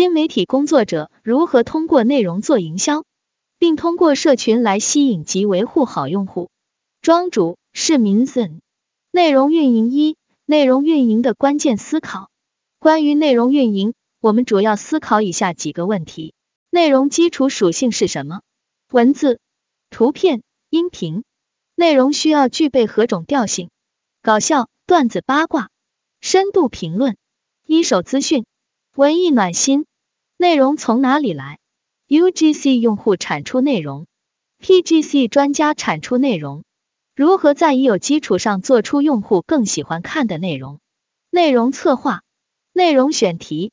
新媒体工作者如何通过内容做营销，并通过社群来吸引及维护好用户。庄主是民森。内容运营一，内容运营的关键思考。关于内容运营，我们主要思考以下几个问题：内容基础属性是什么？文字、图片、音频。内容需要具备何种调性？搞笑、段子、八卦、深度评论、一手资讯。文艺暖心，内容从哪里来？UGC 用户产出内容，PGC 专家产出内容。如何在已有基础上做出用户更喜欢看的内容？内容策划，内容选题，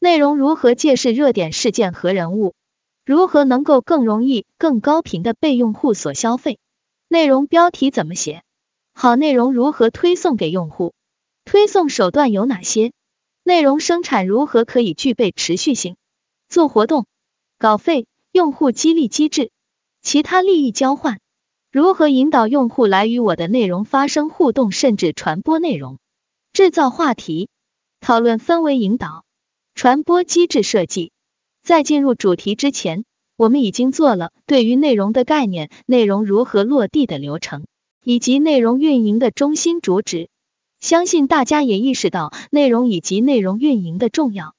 内容如何借势热点事件和人物？如何能够更容易、更高频的被用户所消费？内容标题怎么写？好内容如何推送给用户？推送手段有哪些？内容生产如何可以具备持续性？做活动，稿费、用户激励机制、其他利益交换，如何引导用户来与我的内容发生互动，甚至传播内容？制造话题，讨论氛围引导，传播机制设计。在进入主题之前，我们已经做了对于内容的概念、内容如何落地的流程，以及内容运营的中心主旨。相信大家也意识到内容以及内容运营的重要。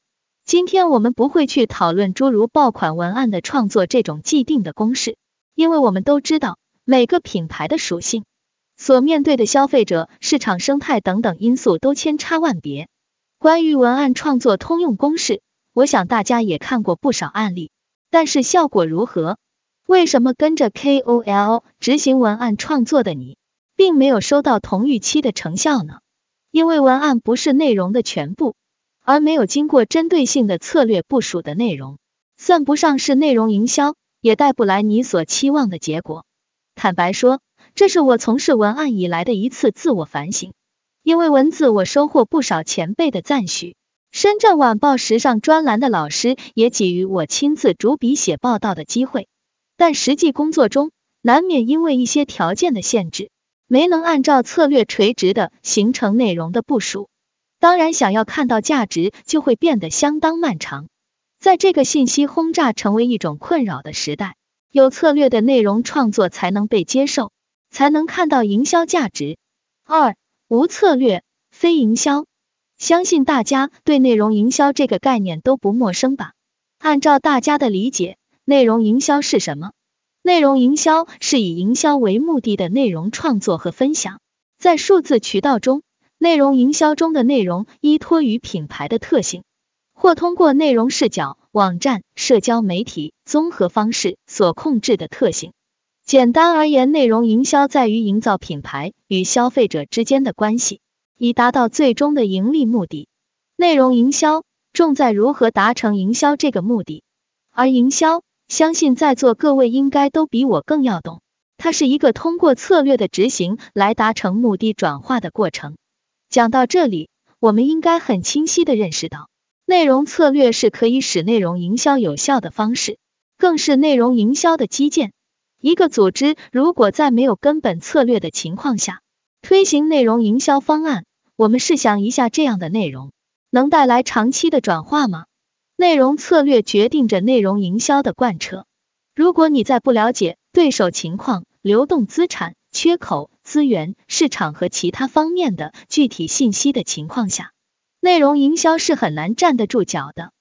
今天我们不会去讨论诸如爆款文案的创作这种既定的公式，因为我们都知道每个品牌的属性、所面对的消费者、市场生态等等因素都千差万别。关于文案创作通用公式，我想大家也看过不少案例，但是效果如何？为什么跟着 KOL 执行文案创作的你，并没有收到同预期的成效呢？因为文案不是内容的全部，而没有经过针对性的策略部署的内容，算不上是内容营销，也带不来你所期望的结果。坦白说，这是我从事文案以来的一次自我反省。因为文字，我收获不少前辈的赞许，深圳晚报时尚专栏的老师也给予我亲自主笔写报道的机会，但实际工作中，难免因为一些条件的限制。没能按照策略垂直的形成内容的部署，当然想要看到价值就会变得相当漫长。在这个信息轰炸成为一种困扰的时代，有策略的内容创作才能被接受，才能看到营销价值。二无策略非营销，相信大家对内容营销这个概念都不陌生吧？按照大家的理解，内容营销是什么？内容营销是以营销为目的的内容创作和分享。在数字渠道中，内容营销中的内容依托于品牌的特性，或通过内容视角、网站、社交媒体综合方式所控制的特性。简单而言，内容营销在于营造品牌与消费者之间的关系，以达到最终的盈利目的。内容营销重在如何达成营销这个目的，而营销。相信在座各位应该都比我更要懂，它是一个通过策略的执行来达成目的转化的过程。讲到这里，我们应该很清晰的认识到，内容策略是可以使内容营销有效的方式，更是内容营销的基建。一个组织如果在没有根本策略的情况下推行内容营销方案，我们试想一下，这样的内容能带来长期的转化吗？内容策略决定着内容营销的贯彻。如果你在不了解对手情况、流动资产、缺口、资源、市场和其他方面的具体信息的情况下，内容营销是很难站得住脚的。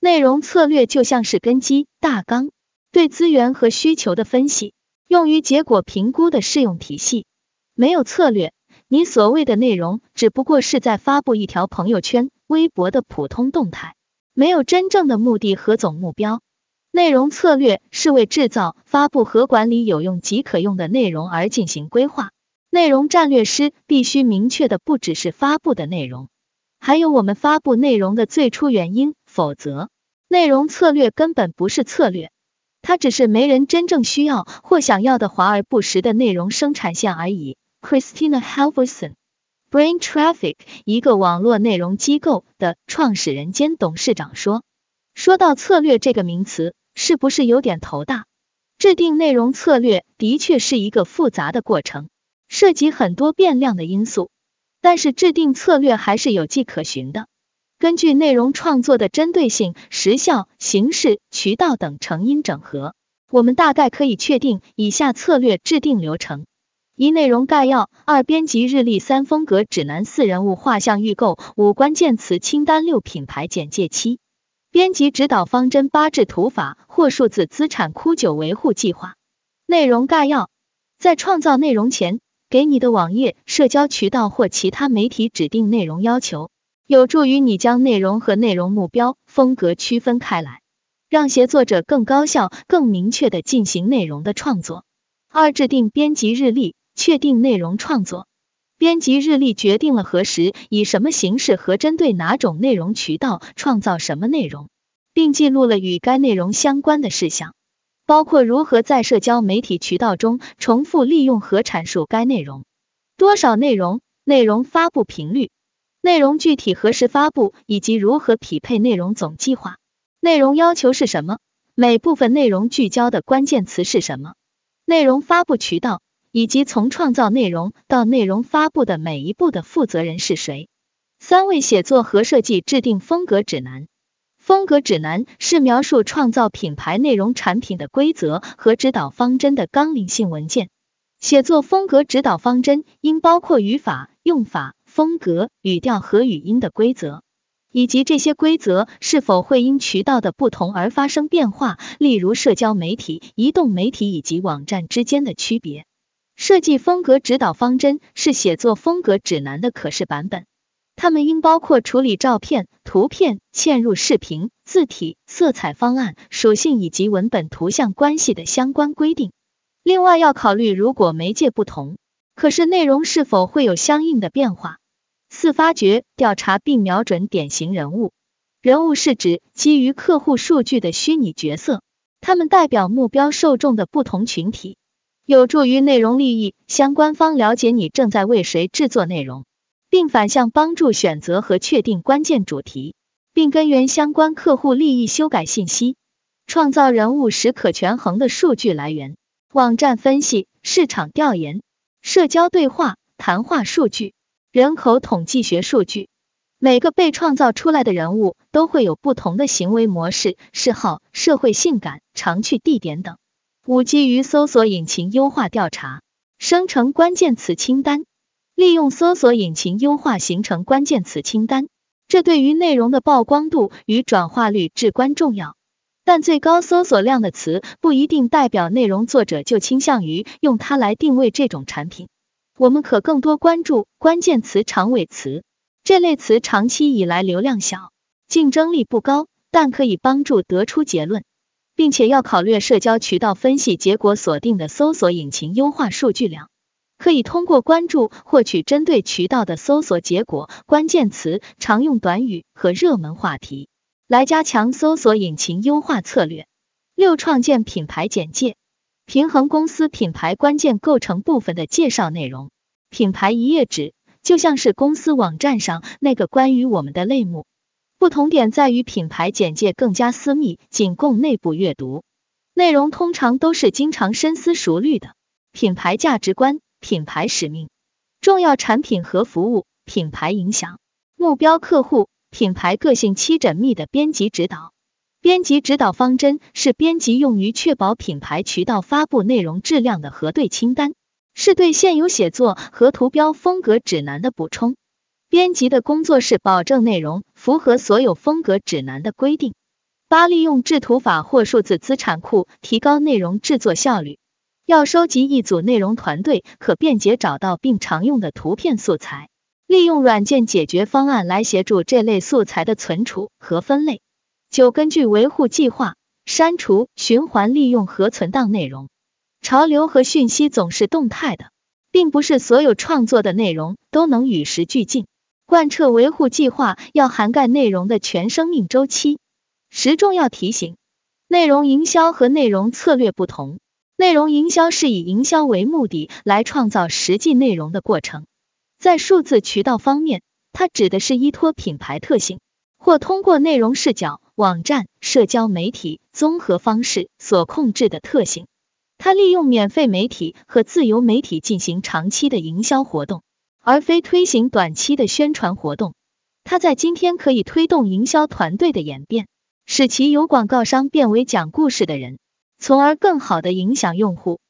内容策略就像是根基、大纲，对资源和需求的分析，用于结果评估的适用体系。没有策略，你所谓的内容只不过是在发布一条朋友圈、微博的普通动态。没有真正的目的和总目标，内容策略是为制造、发布和管理有用即可用的内容而进行规划。内容战略师必须明确的不只是发布的内容，还有我们发布内容的最初原因，否则内容策略根本不是策略，它只是没人真正需要或想要的华而不实的内容生产线而已。Christina Halverson。Brain Traffic，一个网络内容机构的创始人兼董事长说：“说到策略这个名词，是不是有点头大？制定内容策略的确是一个复杂的过程，涉及很多变量的因素。但是制定策略还是有迹可循的。根据内容创作的针对性、时效、形式、渠道等成因整合，我们大概可以确定以下策略制定流程：一、内容概要；二、编辑日历；三、风格指南；四、人物画像预购；五、关键词清单；六、品牌简介；七、编辑指导方针；八、制图法或数字资产库；九、维护计划。内容概要：在创造内容前，给你的网页、社交渠道或其他媒体指定内容要求。有助于你将内容和内容目标、风格区分开来，让协作者更高效、更明确的进行内容的创作。二、制定编辑日历，确定内容创作。编辑日历决定了何时、以什么形式和针对哪种内容渠道创造什么内容，并记录了与该内容相关的事项，包括如何在社交媒体渠道中重复利用和阐述该内容，多少内容，内容发布频率。内容具体何时发布，以及如何匹配内容总计划？内容要求是什么？每部分内容聚焦的关键词是什么？内容发布渠道，以及从创造内容到内容发布的每一步的负责人是谁？三、位写作和设计制定风格指南。风格指南是描述创造品牌内容产品的规则和指导方针的纲领性文件。写作风格指导方针应包括语法、用法。风格、语调和语音的规则，以及这些规则是否会因渠道的不同而发生变化，例如社交媒体、移动媒体以及网站之间的区别。设计风格指导方针是写作风格指南的可视版本，它们应包括处理照片、图片、嵌入视频、字体、色彩方案、属性以及文本图像关系的相关规定。另外，要考虑如果媒介不同，可是内容是否会有相应的变化。四、发掘、调查并瞄准典型人物。人物是指基于客户数据的虚拟角色，他们代表目标受众的不同群体，有助于内容利益相关方了解你正在为谁制作内容，并反向帮助选择和确定关键主题，并根源相关客户利益修改信息。创造人物时可权衡的数据来源：网站分析、市场调研、社交对话、谈话数据。人口统计学数据，每个被创造出来的人物都会有不同的行为模式、嗜好、社会性感、常去地点等。五、基于搜索引擎优化调查，生成关键词清单，利用搜索引擎优化形成关键词清单，这对于内容的曝光度与转化率至关重要。但最高搜索量的词不一定代表内容作者就倾向于用它来定位这种产品。我们可更多关注关键词长尾词，这类词长期以来流量小，竞争力不高，但可以帮助得出结论，并且要考虑社交渠道分析结果锁定的搜索引擎优化数据量，可以通过关注获取针对渠道的搜索结果、关键词、常用短语和热门话题，来加强搜索引擎优化策略。六、创建品牌简介。平衡公司品牌关键构成部分的介绍内容。品牌一页纸就像是公司网站上那个关于我们的类目，不同点在于品牌简介更加私密，仅供内部阅读。内容通常都是经常深思熟虑的。品牌价值观、品牌使命、重要产品和服务、品牌影响、目标客户、品牌个性七缜密的编辑指导。编辑指导方针是编辑用于确保品牌渠道发布内容质量的核对清单，是对现有写作和图标风格指南的补充。编辑的工作是保证内容符合所有风格指南的规定。八、利用制图法或数字资产库提高内容制作效率。要收集一组内容团队可便捷找到并常用的图片素材，利用软件解决方案来协助这类素材的存储和分类。九、根据维护计划删除、循环利用和存档内容。潮流和讯息总是动态的，并不是所有创作的内容都能与时俱进。贯彻维护计划要涵盖内容的全生命周期。十、重要提醒：内容营销和内容策略不同。内容营销是以营销为目的来创造实际内容的过程。在数字渠道方面，它指的是依托品牌特性，或通过内容视角。网站、社交媒体综合方式所控制的特性，它利用免费媒体和自由媒体进行长期的营销活动，而非推行短期的宣传活动。它在今天可以推动营销团队的演变，使其由广告商变为讲故事的人，从而更好的影响用户。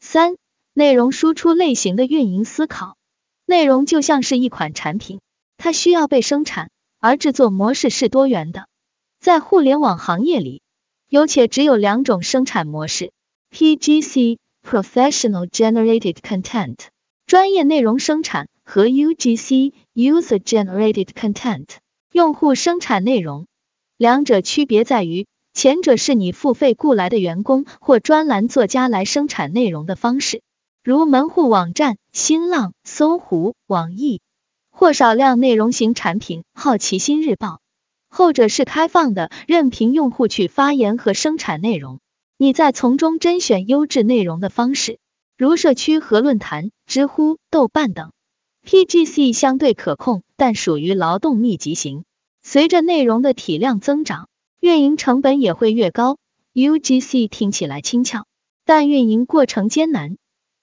三、内容输出类型的运营思考。内容就像是一款产品，它需要被生产，而制作模式是多元的。在互联网行业里，有且只有两种生产模式：PGC (Professional Generated Content) 专业内容生产和 UGC (User Generated Content) 用户生产内容。两者区别在于，前者是你付费雇来的员工或专栏作家来生产内容的方式。如门户网站、新浪、搜狐、网易，或少量内容型产品好奇心日报。后者是开放的，任凭用户去发言和生产内容，你在从中甄选优质内容的方式，如社区和论坛、知乎、豆瓣等。PGC 相对可控，但属于劳动密集型，随着内容的体量增长，运营成本也会越高。UGC 听起来轻巧，但运营过程艰难。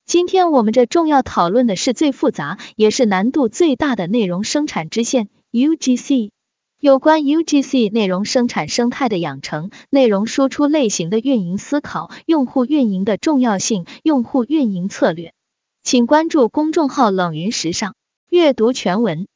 今天我们这重要讨论的是最复杂也是难度最大的内容生产支线 UGC。有关 UGC 内容生产生态的养成、内容输出类型的运营思考、用户运营的重要性、用户运营策略，请关注公众号冷云时尚，阅读全文。